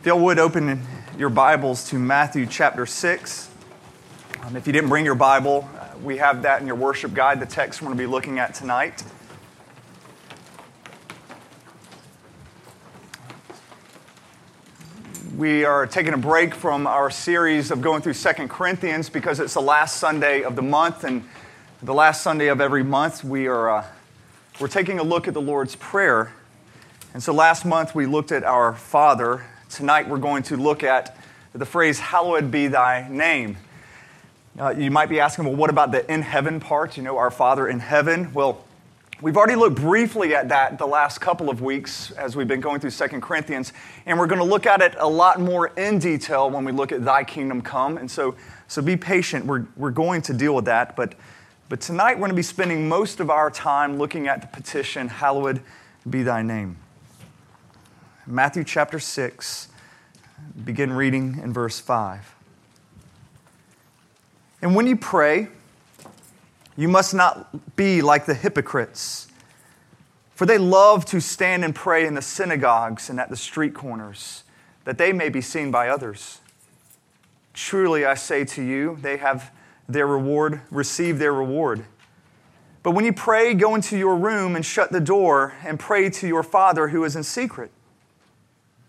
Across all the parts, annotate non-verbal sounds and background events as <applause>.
If y'all would open your Bibles to Matthew chapter 6. Um, if you didn't bring your Bible, uh, we have that in your worship guide, the text we're going to be looking at tonight. We are taking a break from our series of going through Second Corinthians because it's the last Sunday of the month, and the last Sunday of every month, we are uh, we're taking a look at the Lord's Prayer. And so last month we looked at our Father, Tonight we're going to look at the phrase, Hallowed be thy name. Uh, you might be asking, well, what about the in heaven part? You know, our Father in heaven? Well, we've already looked briefly at that the last couple of weeks as we've been going through Second Corinthians, and we're going to look at it a lot more in detail when we look at thy kingdom come. And so, so be patient. We're, we're going to deal with that. But, but tonight we're going to be spending most of our time looking at the petition, Hallowed be thy name. Matthew chapter 6, begin reading in verse 5. And when you pray, you must not be like the hypocrites, for they love to stand and pray in the synagogues and at the street corners, that they may be seen by others. Truly, I say to you, they have their reward, receive their reward. But when you pray, go into your room and shut the door and pray to your Father who is in secret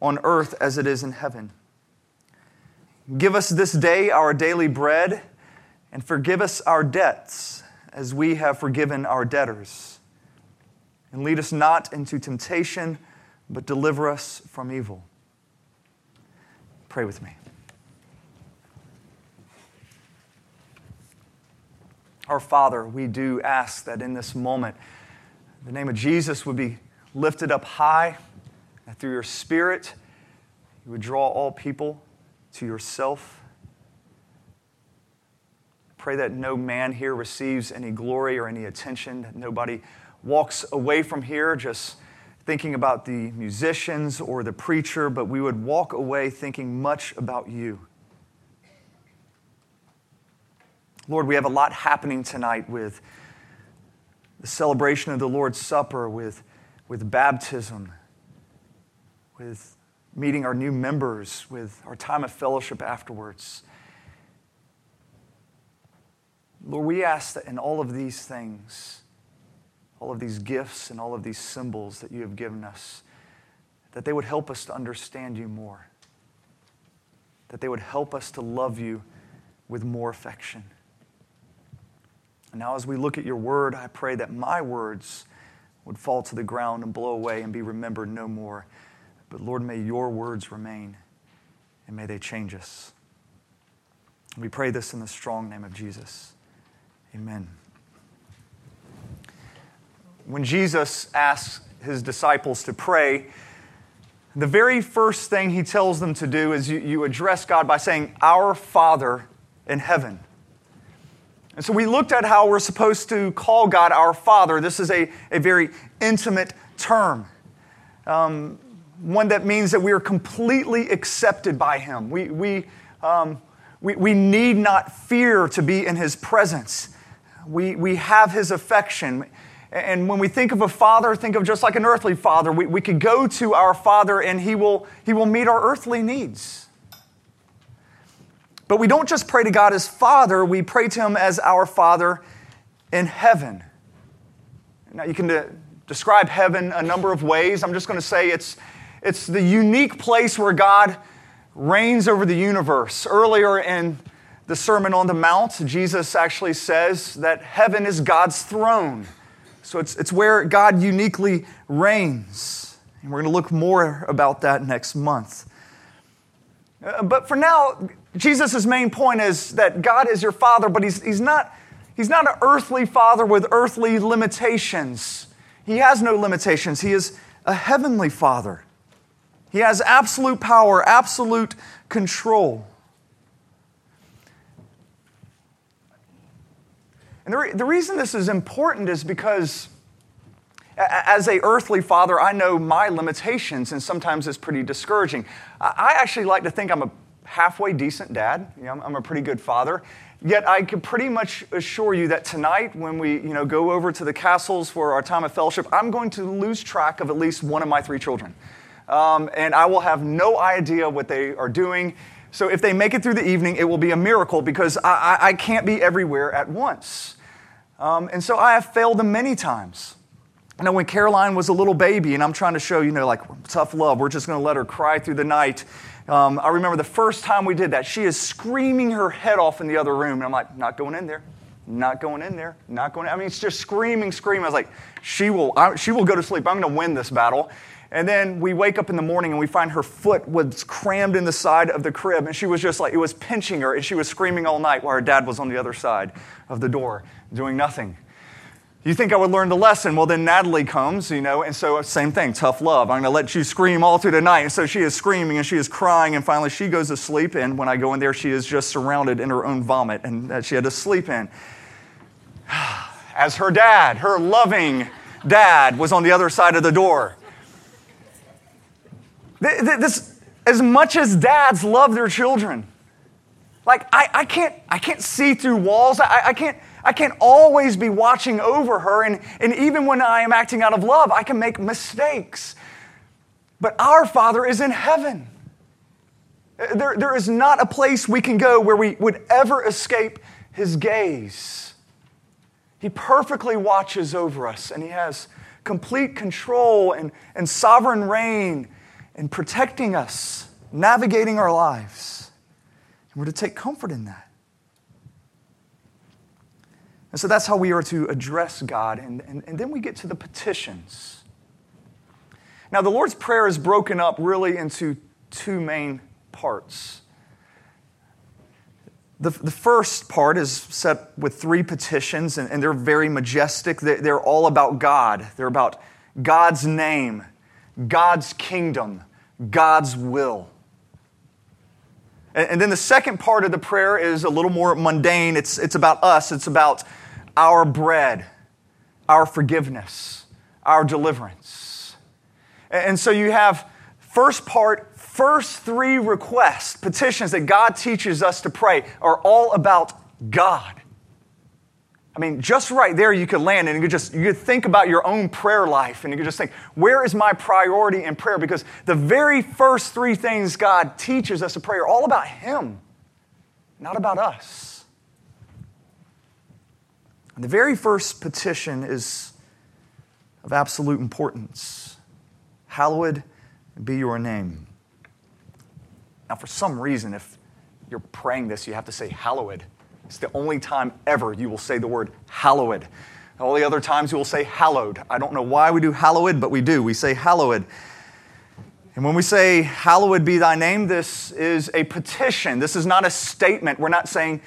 on earth as it is in heaven. Give us this day our daily bread, and forgive us our debts as we have forgiven our debtors. And lead us not into temptation, but deliver us from evil. Pray with me. Our Father, we do ask that in this moment, the name of Jesus would be lifted up high that through your Spirit, you would draw all people to yourself. Pray that no man here receives any glory or any attention, that nobody walks away from here just thinking about the musicians or the preacher, but we would walk away thinking much about you. Lord, we have a lot happening tonight with the celebration of the Lord's Supper, with, with baptism, with meeting our new members, with our time of fellowship afterwards. Lord, we ask that in all of these things, all of these gifts and all of these symbols that you have given us, that they would help us to understand you more, that they would help us to love you with more affection. And now, as we look at your word, I pray that my words would fall to the ground and blow away and be remembered no more. But Lord, may your words remain and may they change us. We pray this in the strong name of Jesus. Amen. When Jesus asks his disciples to pray, the very first thing he tells them to do is you, you address God by saying, Our Father in heaven. And so we looked at how we're supposed to call God our Father. This is a, a very intimate term. Um, one that means that we are completely accepted by Him. We, we, um, we, we need not fear to be in His presence. We, we have His affection. And when we think of a father, think of just like an earthly father. We, we could go to our father and he will, he will meet our earthly needs. But we don't just pray to God as Father, we pray to Him as our Father in heaven. Now, you can de- describe heaven a number of ways. I'm just going to say it's, it's the unique place where God reigns over the universe. Earlier in the Sermon on the Mount, Jesus actually says that heaven is God's throne. So it's, it's where God uniquely reigns. And we're going to look more about that next month. Uh, but for now, Jesus' main point is that God is your father, but he's, he's, not, he's not an earthly father with earthly limitations. He has no limitations. He is a heavenly father. He has absolute power, absolute control. And the, re- the reason this is important is because as a earthly father, I know my limitations, and sometimes it's pretty discouraging. I actually like to think I'm a halfway decent dad. You know, I'm a pretty good father. Yet I can pretty much assure you that tonight, when we you know, go over to the castles for our time of fellowship, I'm going to lose track of at least one of my three children. Um, and I will have no idea what they are doing. So if they make it through the evening, it will be a miracle because I, I, I can't be everywhere at once. Um, and so I have failed them many times. I know when Caroline was a little baby, and I'm trying to show, you know, like tough love, we're just going to let her cry through the night. Um, I remember the first time we did that, she is screaming her head off in the other room. And I'm like, not going in there, not going in there, not going in. I mean, it's just screaming, screaming. I was like, she will, I, she will go to sleep. I'm going to win this battle. And then we wake up in the morning and we find her foot was crammed in the side of the crib. And she was just like, it was pinching her. And she was screaming all night while her dad was on the other side of the door doing nothing. You think I would learn the lesson? Well, then Natalie comes, you know, and so same thing, tough love. I'm going to let you scream all through the night. And so she is screaming and she is crying, and finally she goes to sleep. And when I go in there, she is just surrounded in her own vomit and that she had to sleep in. <sighs> As her dad, her loving dad, was on the other side of the door. This, as much as dads love their children, like I, I, can't, I can't see through walls. I, I can't I can't always be watching over her. And, and even when I am acting out of love, I can make mistakes. But our Father is in heaven. Uh, there, there is not a place we can go where we would ever escape His gaze. He perfectly watches over us, and He has complete control and, and sovereign reign in protecting us, navigating our lives. And we're to take comfort in that. And so that's how we are to address God. And, and, and then we get to the petitions. Now, the Lord's Prayer is broken up really into two main parts. The, the first part is set with three petitions, and, and they're very majestic. They're, they're all about God, they're about God's name, God's kingdom, God's will. And, and then the second part of the prayer is a little more mundane. It's, it's about us, it's about our bread, our forgiveness, our deliverance. And so you have first part, first three requests, petitions that God teaches us to pray are all about God. I mean, just right there, you could land and you could just you could think about your own prayer life and you could just think, where is my priority in prayer? Because the very first three things God teaches us to pray are all about Him, not about us. And the very first petition is of absolute importance Hallowed be your name. Now, for some reason, if you're praying this, you have to say hallowed. It's the only time ever you will say the word hallowed. All the other times you will say hallowed. I don't know why we do hallowed, but we do. We say hallowed. And when we say, Hallowed be thy name, this is a petition. This is not a statement. We're not saying,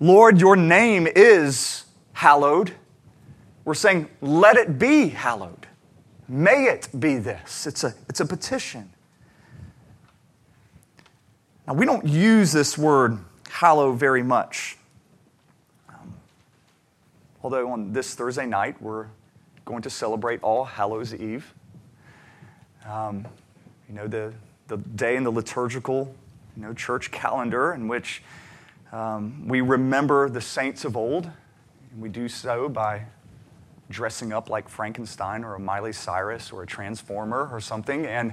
Lord, your name is hallowed. We're saying, let it be hallowed. May it be this. It's a, it's a petition. Now, we don't use this word hallow very much. Um, although on this Thursday night, we're going to celebrate All Hallows Eve. Um, you know, the, the day in the liturgical you know, church calendar in which um, we remember the saints of old and we do so by dressing up like Frankenstein or a Miley Cyrus or a Transformer or something and,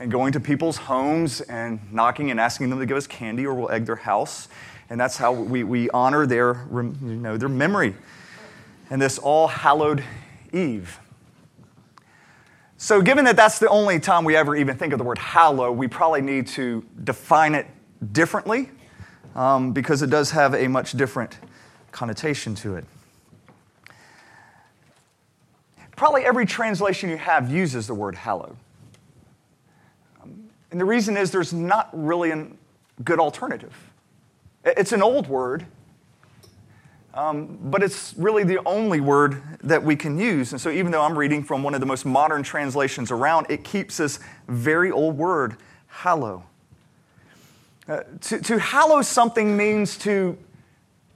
and going to people's homes and knocking and asking them to give us candy or we'll egg their house. And that's how we, we honor their, you know, their memory. And this all hallowed Eve. So, given that that's the only time we ever even think of the word hallow, we probably need to define it differently um, because it does have a much different connotation to it. Probably every translation you have uses the word hallowed. And the reason is there's not really a good alternative. It's an old word, Um, but it's really the only word that we can use. And so, even though I'm reading from one of the most modern translations around, it keeps this very old word, hallow. Uh, to, to hallow something means to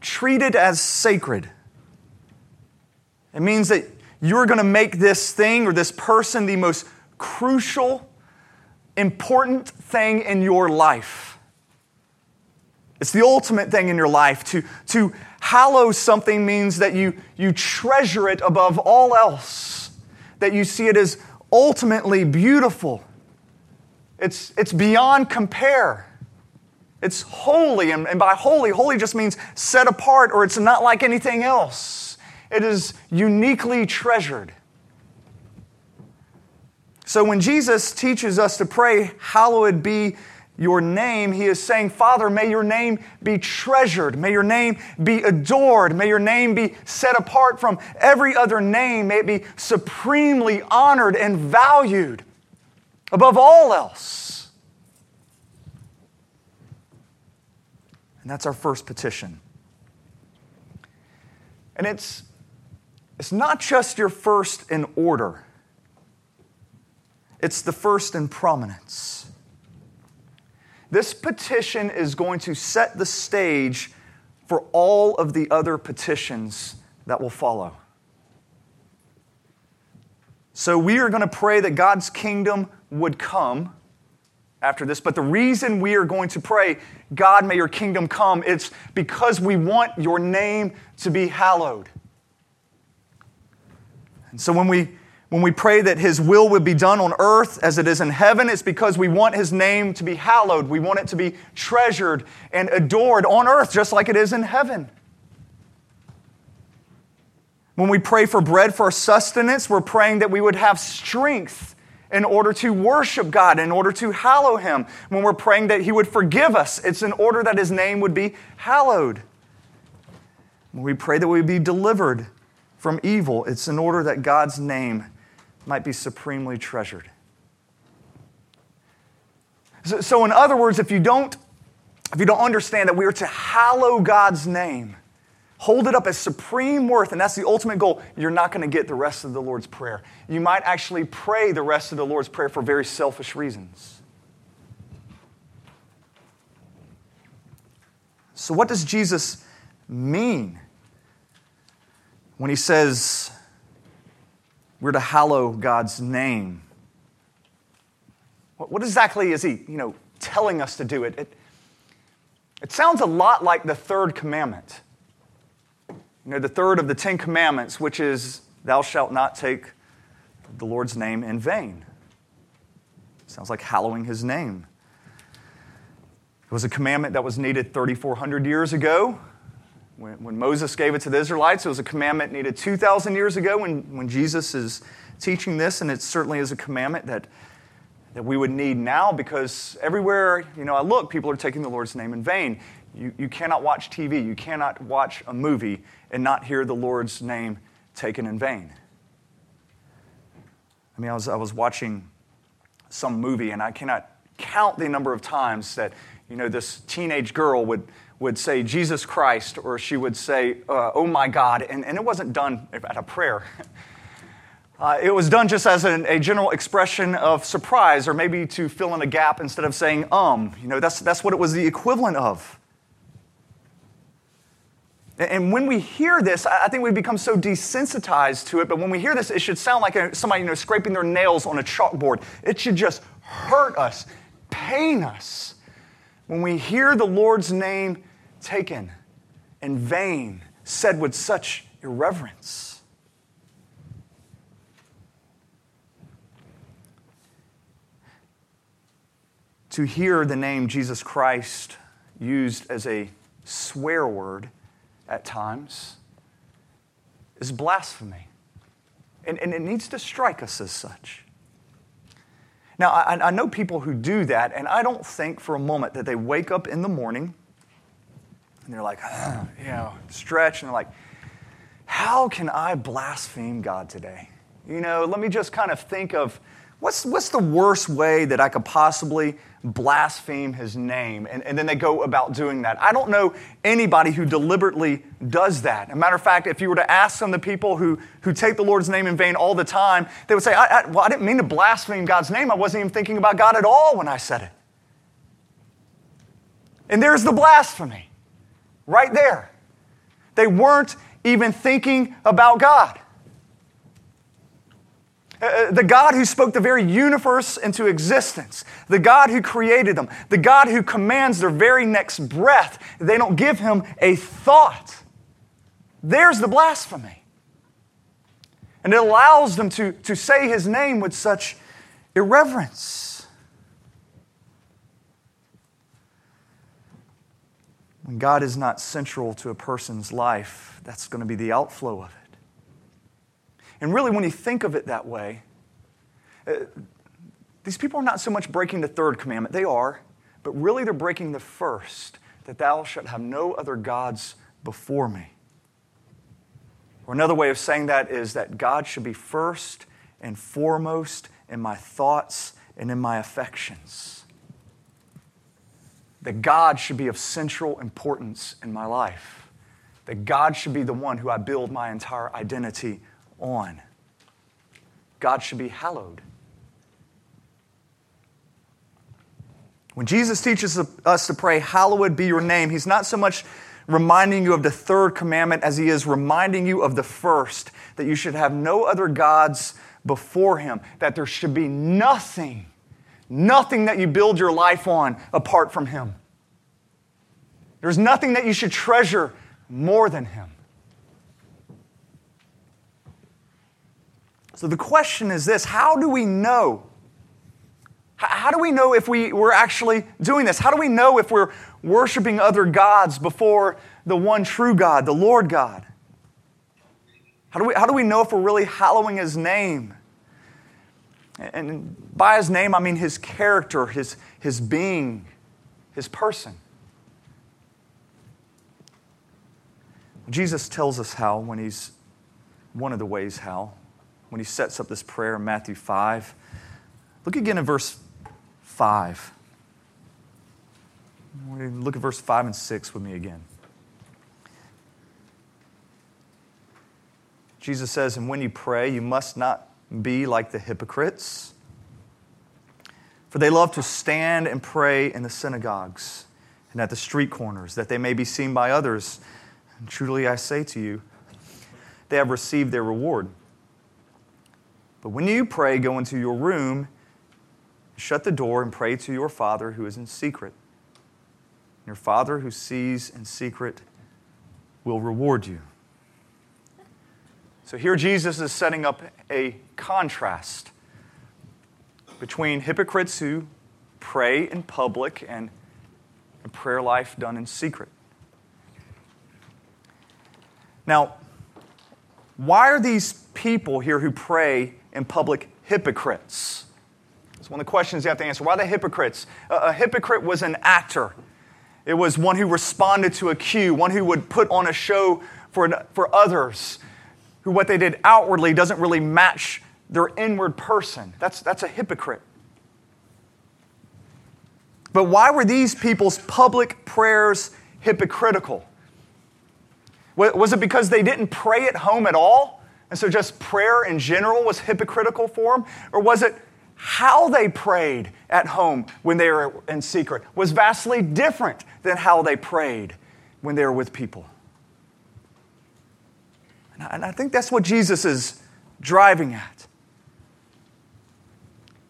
treat it as sacred. It means that you're going to make this thing or this person the most crucial, important thing in your life. It's the ultimate thing in your life. To, to hallow something means that you, you treasure it above all else, that you see it as ultimately beautiful. It's, it's beyond compare. It's holy, and, and by holy, holy just means set apart, or it's not like anything else. It is uniquely treasured. So when Jesus teaches us to pray, Hallowed be your name, he is saying, Father, may your name be treasured. May your name be adored. May your name be set apart from every other name. May it be supremely honored and valued above all else. And that's our first petition. And it's, it's not just your first in order, it's the first in prominence. This petition is going to set the stage for all of the other petitions that will follow. So, we are going to pray that God's kingdom would come after this. But the reason we are going to pray, God, may your kingdom come, it's because we want your name to be hallowed. And so when we when we pray that His will would be done on earth as it is in heaven, it's because we want His name to be hallowed. We want it to be treasured and adored on earth just like it is in heaven. When we pray for bread for sustenance, we're praying that we would have strength in order to worship God, in order to hallow Him. When we're praying that He would forgive us, it's in order that His name would be hallowed. When we pray that we be delivered from evil, it's in order that God's name might be supremely treasured. So, so in other words, if you don't if you don't understand that we are to hallow God's name, hold it up as supreme worth, and that's the ultimate goal, you're not going to get the rest of the Lord's Prayer. You might actually pray the rest of the Lord's Prayer for very selfish reasons. So, what does Jesus mean when he says we're to hallow God's name? What exactly is he, you know, telling us to do? It, it, it sounds a lot like the third commandment. You know, the third of the Ten Commandments, which is, Thou shalt not take the Lord's name in vain. Sounds like hallowing his name. It was a commandment that was needed 3,400 years ago when, when Moses gave it to the Israelites. It was a commandment needed 2,000 years ago when, when Jesus is teaching this, and it certainly is a commandment that, that we would need now because everywhere you know, I look, people are taking the Lord's name in vain. You, you cannot watch TV, you cannot watch a movie and not hear the Lord's name taken in vain. I mean, I was, I was watching some movie, and I cannot count the number of times that, you know, this teenage girl would, would say, Jesus Christ, or she would say, uh, oh my God, and, and it wasn't done at a prayer. <laughs> Uh, it was done just as an, a general expression of surprise, or maybe to fill in a gap instead of saying um. You know, that's, that's what it was the equivalent of. And when we hear this, I think we've become so desensitized to it, but when we hear this, it should sound like somebody you know, scraping their nails on a chalkboard. It should just hurt us, pain us, when we hear the Lord's name taken in vain, said with such irreverence. To hear the name Jesus Christ used as a swear word at times is blasphemy. And, and it needs to strike us as such. Now, I, I know people who do that, and I don't think for a moment that they wake up in the morning and they're like, <sighs> you know, stretch, and they're like, how can I blaspheme God today? You know, let me just kind of think of what's, what's the worst way that I could possibly blaspheme his name? And, and then they go about doing that. I don't know anybody who deliberately does that. As a matter of fact, if you were to ask some of the people who, who take the Lord's name in vain all the time, they would say, I, I, Well, I didn't mean to blaspheme God's name. I wasn't even thinking about God at all when I said it. And there's the blasphemy right there. They weren't even thinking about God. Uh, uh, the God who spoke the very universe into existence, the God who created them, the God who commands their very next breath, they don't give him a thought. There's the blasphemy. And it allows them to, to say his name with such irreverence. When God is not central to a person's life, that's going to be the outflow of it. And really, when you think of it that way, uh, these people are not so much breaking the third commandment, they are, but really they're breaking the first that thou shalt have no other gods before me. Or another way of saying that is that God should be first and foremost in my thoughts and in my affections. That God should be of central importance in my life. That God should be the one who I build my entire identity on. God should be hallowed. When Jesus teaches us to pray, Hallowed be your name, he's not so much reminding you of the third commandment as he is reminding you of the first that you should have no other gods before him, that there should be nothing, nothing that you build your life on apart from him. There's nothing that you should treasure more than him. So the question is this how do we know? How do we know if we, we're actually doing this? How do we know if we're worshiping other gods before the one true God, the Lord God? How do we, how do we know if we're really hallowing His name? And by His name, I mean His character, His, his being, His person. Jesus tells us how when He's one of the ways how when he sets up this prayer in Matthew 5. Look again in verse 5. Look at verse 5 and 6 with me again. Jesus says, And when you pray, you must not be like the hypocrites, for they love to stand and pray in the synagogues and at the street corners, that they may be seen by others. And truly I say to you, they have received their reward. But when you pray, go into your room, shut the door, and pray to your Father who is in secret. Your Father who sees in secret will reward you. So here Jesus is setting up a contrast between hypocrites who pray in public and a prayer life done in secret. Now, why are these people here who pray and public hypocrites. It's one of the questions you have to answer. Why the hypocrites? A, a hypocrite was an actor. It was one who responded to a cue, one who would put on a show for, for others, who what they did outwardly doesn't really match their inward person. That's, that's a hypocrite. But why were these people's public prayers hypocritical? Was it because they didn't pray at home at all? And so just prayer in general was hypocritical for them? Or was it how they prayed at home when they were in secret was vastly different than how they prayed when they were with people? And I think that's what Jesus is driving at.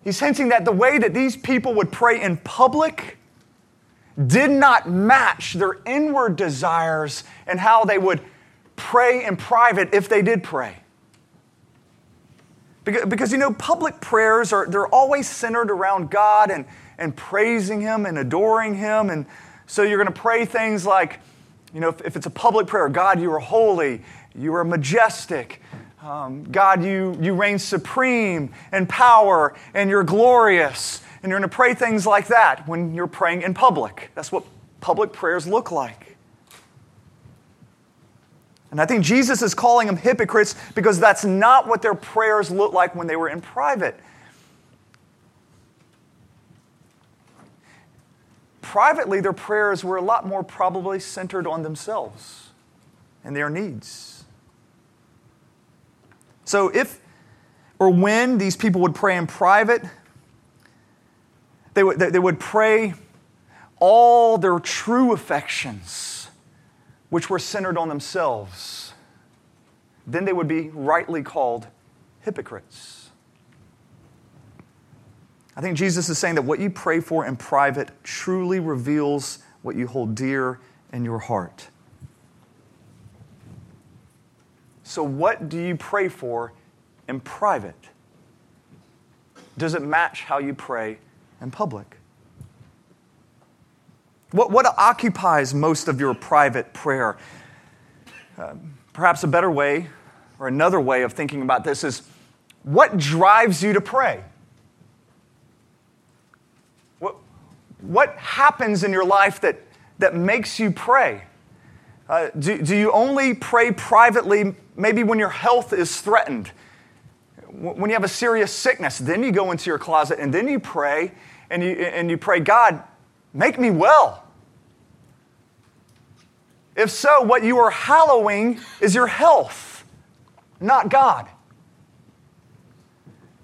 He's hinting that the way that these people would pray in public did not match their inward desires and how they would pray in private if they did pray. Because, because, you know, public prayers are they're always centered around God and, and praising Him and adoring Him. And so you're going to pray things like, you know, if, if, it's a public prayer, God, you are holy, you are majestic. Um, God, you, you reign supreme in power and you're glorious. And you're going to pray things like that when you're praying in public. That's what public prayers look like. And I think Jesus is calling them hypocrites because that's not what their prayers looked like when they were in private. Privately, their prayers were a lot more probably centered on themselves and their needs. So, if or when these people would pray in private, they would, they would pray all their true affections which were centered on themselves. Then they would be rightly called hypocrites. I think Jesus is saying that what you pray for in private truly reveals what you hold dear in your heart. So, what do you pray for in private? Does it match how you pray in public? What, what occupies most of your private prayer? Uh, perhaps a better way or another way of thinking about this is what drives you to pray? What, what happens in your life that, that makes you pray? Uh, do, do you only pray privately, maybe when your health is threatened? When you have a serious sickness, then you go into your closet and then you pray and you, and you pray, God, make me well. If so, what you are hallowing is your health, not God.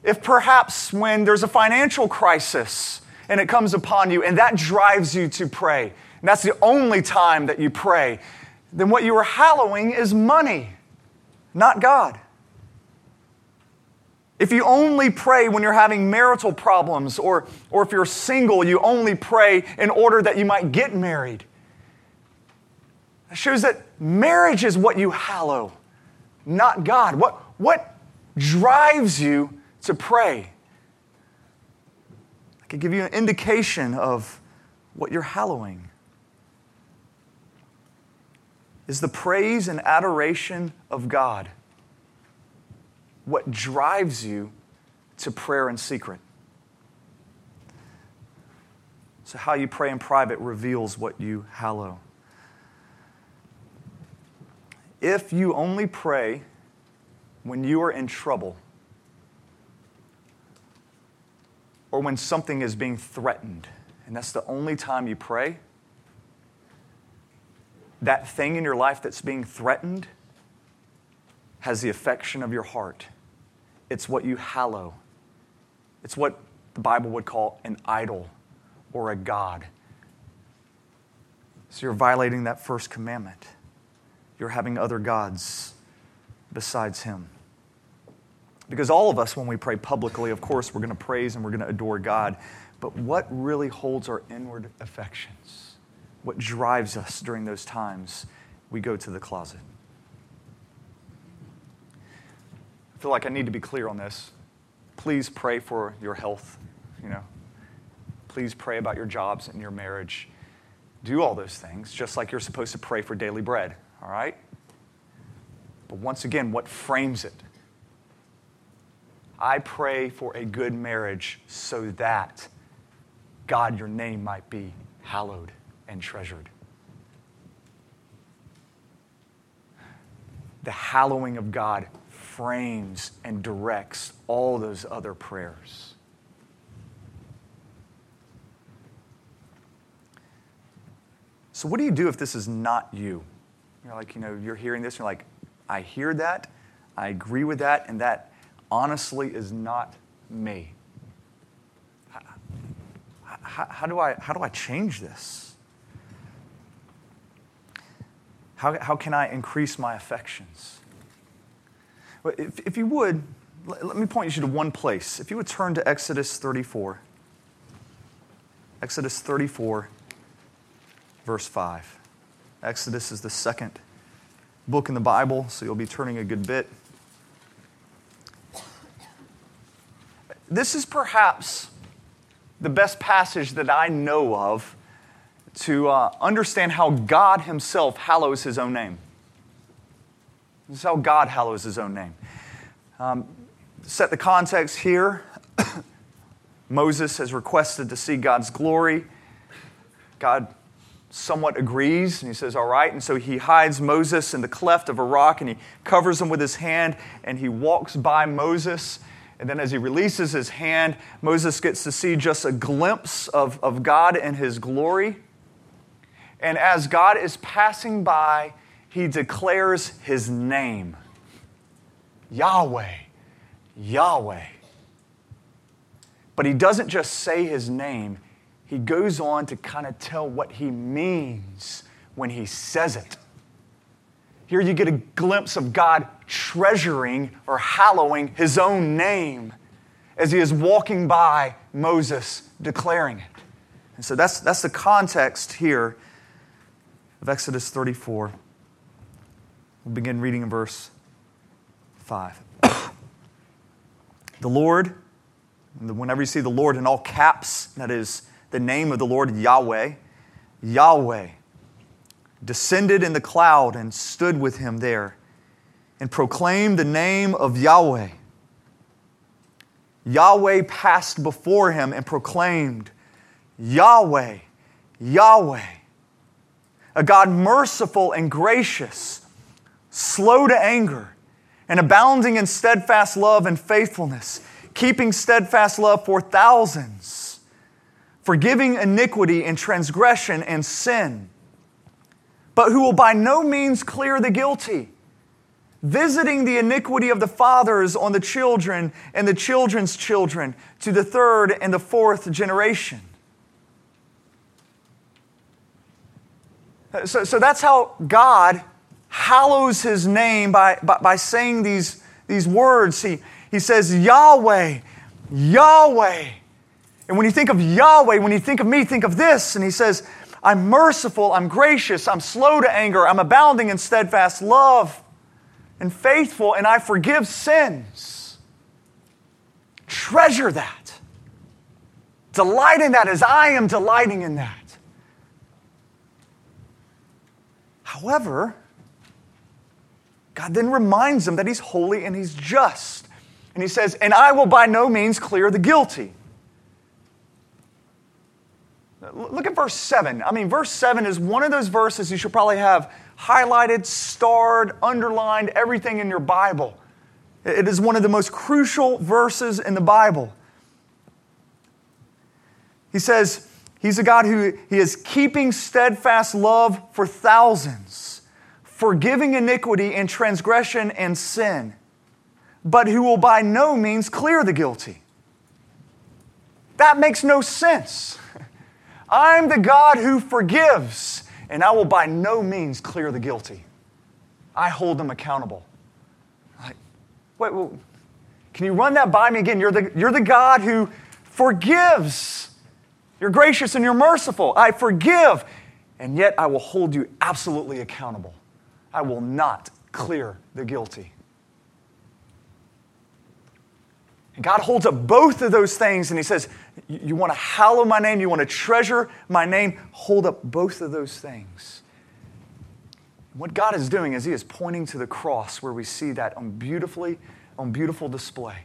If perhaps when there's a financial crisis and it comes upon you and that drives you to pray, and that's the only time that you pray, then what you are hallowing is money, not God. If you only pray when you're having marital problems, or, or if you're single, you only pray in order that you might get married, shows that marriage is what you hallow, not God. What, what drives you to pray? I could give you an indication of what you're hallowing. Is the praise and adoration of God what drives you to prayer in secret? So, how you pray in private reveals what you hallow. If you only pray when you are in trouble or when something is being threatened, and that's the only time you pray, that thing in your life that's being threatened has the affection of your heart. It's what you hallow. It's what the Bible would call an idol or a God. So you're violating that first commandment you're having other gods besides Him. Because all of us, when we pray publicly, of course, we're going to praise and we're going to adore God. But what really holds our inward affections? What drives us during those times? We go to the closet. I feel like I need to be clear on this. Please pray for your health, you know. Please pray about your jobs and your marriage. Do all those things, just like you're supposed to pray for daily bread all right? But once again, what frames it? I pray for a good marriage so that God, your name might be hallowed and treasured. The hallowing of God frames and directs all those other prayers. So, what do you do if this is not you? You're like, you know, you're hearing this, and you're like, I hear that, I agree with that, and that honestly is not me. How, how, do, I, how do I change this? How, how can I increase my affections? If, if you would, let, let me point you to one place. If you would turn to Exodus 34, Exodus 34, verse 5. Exodus is the second book in the Bible, so you'll be turning a good bit. This is perhaps the best passage that I know of to uh, understand how God Himself hallows His own name. This is how God hallows His own name. Um, set the context here <coughs> Moses has requested to see God's glory. God somewhat agrees and he says, All right. And so he hides Moses in the cleft of a rock and he covers him with his hand and he walks by Moses And then as he releases his hand, Moses gets to see just a glimpse of, of God and his glory. And as God is passing by, he declares his name Yahweh, Yahweh. But he doesn't just say his name, he goes on to kind of tell what he means when he says it. Here you get a glimpse of God treasuring or hallowing his own name as he is walking by Moses declaring it. And so that's, that's the context here of Exodus 34. We'll begin reading in verse 5. <coughs> the Lord, whenever you see the Lord in all caps, that is the name of the Lord Yahweh, Yahweh descended in the cloud and stood with him there and proclaimed the name of Yahweh. Yahweh passed before him and proclaimed, Yahweh, Yahweh, a God merciful and gracious, slow to anger, and abounding in steadfast love and faithfulness, keeping steadfast love for thousands, forgiving iniquity and transgression and sin, but who will by no means clear the guilty visiting the iniquity of the fathers on the children and the children's children to the third and the fourth generation. So, so that's how God hallows his name by, by, by saying these, these words. He, he says, Yahweh, Yahweh. And when you think of Yahweh, when you think of me, think of this. And he says, I'm merciful, I'm gracious, I'm slow to anger, I'm abounding in steadfast love and faithful, and I forgive sins. Treasure that. Delight in that as I am delighting in that. However, God then reminds them that He's holy and He's just. And He says, And I will by no means clear the guilty. Look at verse 7. I mean, verse 7 is one of those verses you should probably have highlighted, starred, underlined, everything in your Bible. It is one of the most crucial verses in the Bible. He says, He's a God who he is keeping steadfast love for thousands, forgiving iniquity and transgression and sin, but who will by no means clear the guilty. That makes no sense. I'm the God who forgives, and I will by no means clear the guilty. I hold them accountable. Like, wait, wait, can you run that by me again? You're the, you're the God who forgives. You're gracious and you're merciful. I forgive, and yet I will hold you absolutely accountable. I will not clear the guilty. And God holds up both of those things and He says, You want to hallow my name, you want to treasure my name, hold up both of those things. What God is doing is He is pointing to the cross where we see that on beautifully, on beautiful display.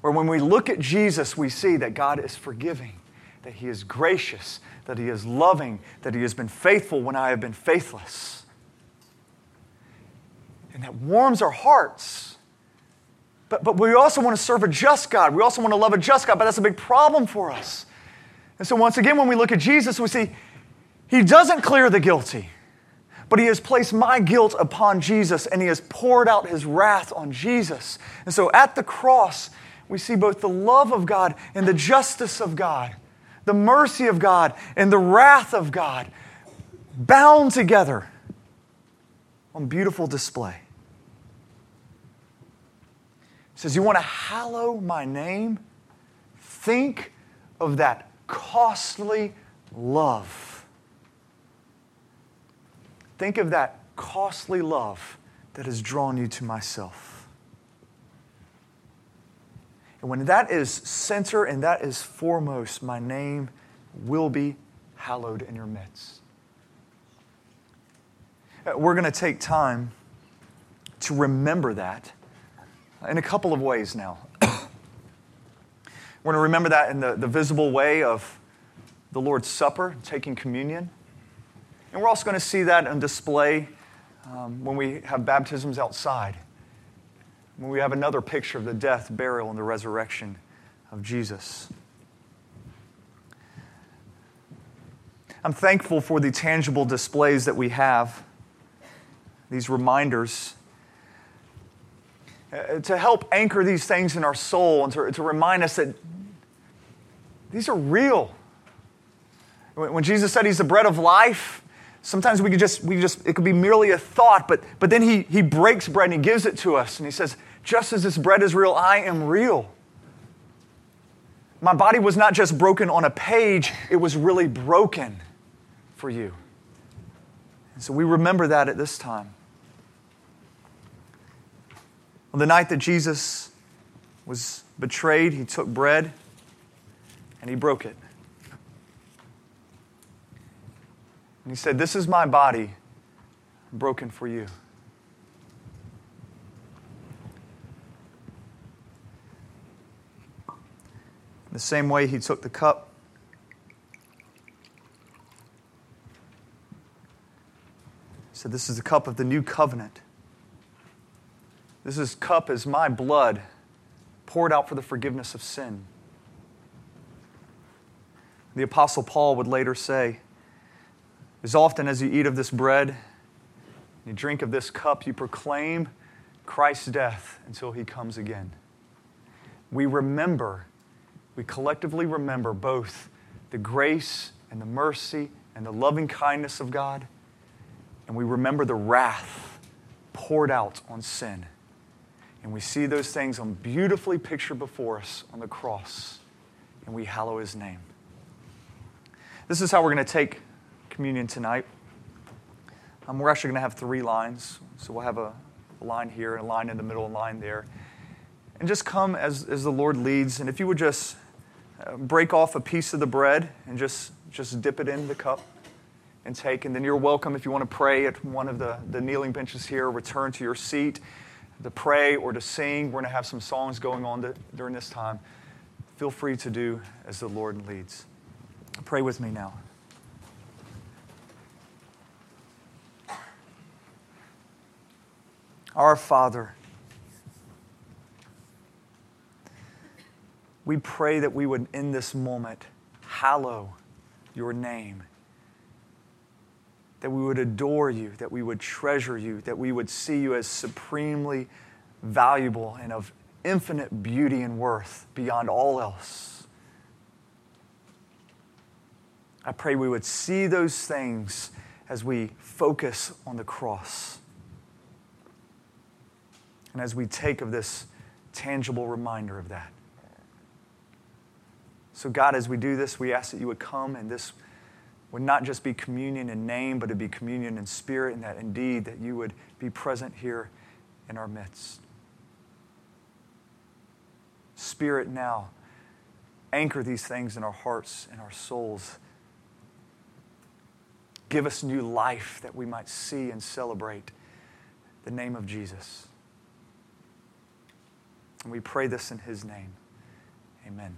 Where when we look at Jesus, we see that God is forgiving, that He is gracious, that He is loving, that He has been faithful when I have been faithless. And that warms our hearts but, but we also want to serve a just God. We also want to love a just God, but that's a big problem for us. And so, once again, when we look at Jesus, we see he doesn't clear the guilty, but he has placed my guilt upon Jesus and he has poured out his wrath on Jesus. And so, at the cross, we see both the love of God and the justice of God, the mercy of God and the wrath of God bound together on beautiful display says, You want to hallow my name? Think of that costly love. Think of that costly love that has drawn you to myself. And when that is center and that is foremost, my name will be hallowed in your midst. Uh, we're going to take time to remember that in a couple of ways now. We're going to remember that in the, the visible way of the Lord's Supper, taking communion. And we're also going to see that on display um, when we have baptisms outside. when we have another picture of the death, burial, and the resurrection of Jesus. I'm thankful for the tangible displays that we have, these reminders, uh, to help anchor these things in our soul and to, to remind us that these are real. When Jesus said he's the bread of life, sometimes we could just, we just it could be merely a thought, but, but then he, he breaks bread and he gives it to us and he says, just as this bread is real, I am real. My body was not just broken on a page, it was really broken for you. And so we remember that at this time. On the night that Jesus was betrayed, he took bread and he broke it. And he said, This is my body broken for you. In the same way, he took the cup said, This is the cup of the new covenant. This is cup is my blood poured out for the forgiveness of sin. The Apostle Paul would later say, As often as you eat of this bread, you drink of this cup, you proclaim Christ's death until he comes again. We remember, we collectively remember both the grace and the mercy and the loving kindness of God and we remember the wrath poured out on sin. And we see those things beautifully pictured before us on the cross, and we hallow his name. This is how we're going to take communion tonight. Um, we're actually going to have three lines. So we'll have a, a line here, a line in the middle, a line there. And just come as, as the Lord leads. And if you would just uh, break off a piece of the bread and just, just dip it in the cup and take. And then you're welcome if you want to pray at one of the, the kneeling benches here, return to your seat to pray or to sing. We're going to have some songs going on to, during this time. Feel free to do as the Lord leads. Pray with me now. Our Father, we pray that we would, in this moment, hallow your name that we would adore you, that we would treasure you, that we would see you as supremely valuable and of infinite beauty and worth beyond all else. I pray we would see those things as we focus on the cross. And as we take of this tangible reminder of that. So, God, as we do this, we ask that you would come and this would not just be communion in name, but to be communion in spirit, and that indeed that you would be present here in our midst. Spirit, now, anchor these things in our hearts and our souls. Give us new life that we might see and celebrate the name of Jesus. And we pray this in his name. Amen.